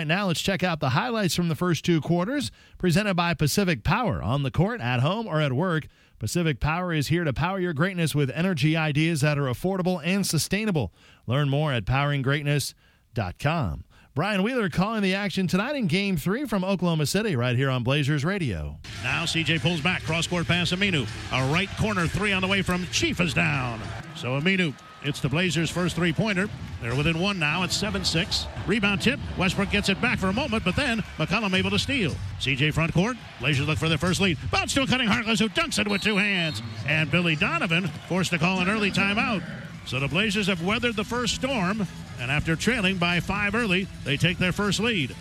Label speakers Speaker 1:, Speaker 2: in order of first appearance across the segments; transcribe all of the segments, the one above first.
Speaker 1: right, now let's check out the highlights from the first two quarters, presented by Pacific Power on the court, at home, or at work. Pacific Power is here to power your greatness with energy ideas that are affordable and sustainable. Learn more at poweringgreatness.com. Brian Wheeler calling the action tonight in Game 3 from Oklahoma City, right here on Blazers Radio.
Speaker 2: Now CJ pulls back, cross court pass Aminu. A right corner three on the way from Chief is down. So Aminu, it's the Blazers' first three pointer. They're within one now. at 7 6. Rebound tip. Westbrook gets it back for a moment, but then McCollum able to steal. CJ front court. Blazers look for their first lead. Bounce to a cutting Harkless who dunks it with two hands. And Billy Donovan forced to call an early timeout. So the Blazers have weathered the first storm, and after trailing by five early, they take their first lead.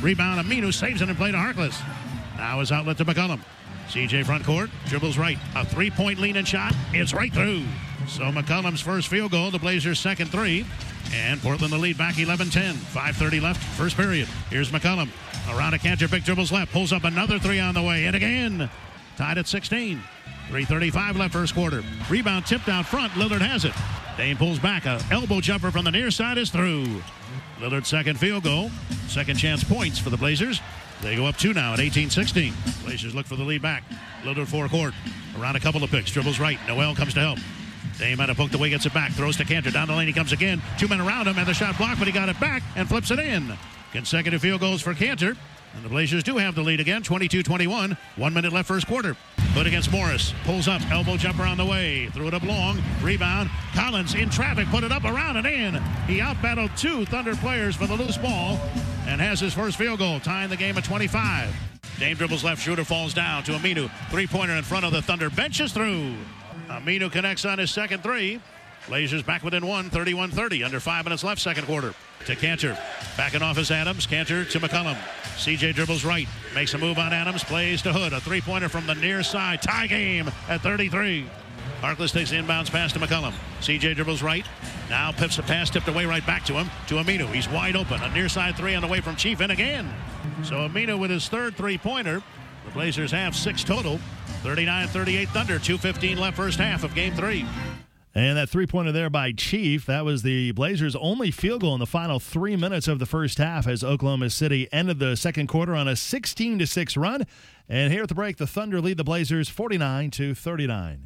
Speaker 2: Rebound, Aminu saves it and play to Harkless. Now his outlet to McCollum. CJ front court, dribbles right. A three point lean and shot. It's right through. So McCollum's first field goal, the Blazers' second three. And Portland the lead back 11 10. 5.30 left, first period. Here's McCollum. Around a catcher, big dribbles left. Pulls up another three on the way. And again, tied at 16. 3.35 left, first quarter. Rebound tipped out front. Lillard has it. Dame pulls back. A elbow jumper from the near side is through. Lillard's second field goal. Second chance points for the Blazers. They go up two now at 18-16. Blazers look for the lead back. Lillard four court. Around a couple of picks. Dribbles right. Noel comes to help. Dame had to poke the way, gets it back. Throws to Kanter. Down the lane he comes again. Two men around him and the shot blocked, but he got it back and flips it in. Consecutive field goals for Kanter. And the Blazers do have the lead again, 22-21. One minute left first quarter. Hood against Morris. Pulls up. Elbow jumper on the way. Threw it up long. Rebound. Collins in traffic. Put it up around and in. He outbattled two Thunder players for the loose ball and has his first field goal, tying the game at 25. Dame dribbles left. Shooter falls down to Aminu. Three-pointer in front of the Thunder. Benches through. Aminu connects on his second three. Blazers back within one, 31-30. Under five minutes left, second quarter. To Kanter. Backing off is Adams. Kanter to McCollum. CJ dribbles right. Makes a move on Adams. Plays to Hood. A three-pointer from the near side. Tie game at 33. Harkless takes the inbounds pass to McCollum. CJ dribbles right. Now pips the pass tipped away right back to him. To Aminu. He's wide open. A near side three on the way from Chief. And again. So Aminu with his third three-pointer. The Blazers have six total. 39-38 Thunder. 2.15 left first half of game three.
Speaker 1: And that three pointer there by Chief, that was the Blazers' only field goal in the final three minutes of the first half as Oklahoma City ended the second quarter on a 16 6 run. And here at the break, the Thunder lead the Blazers 49 39.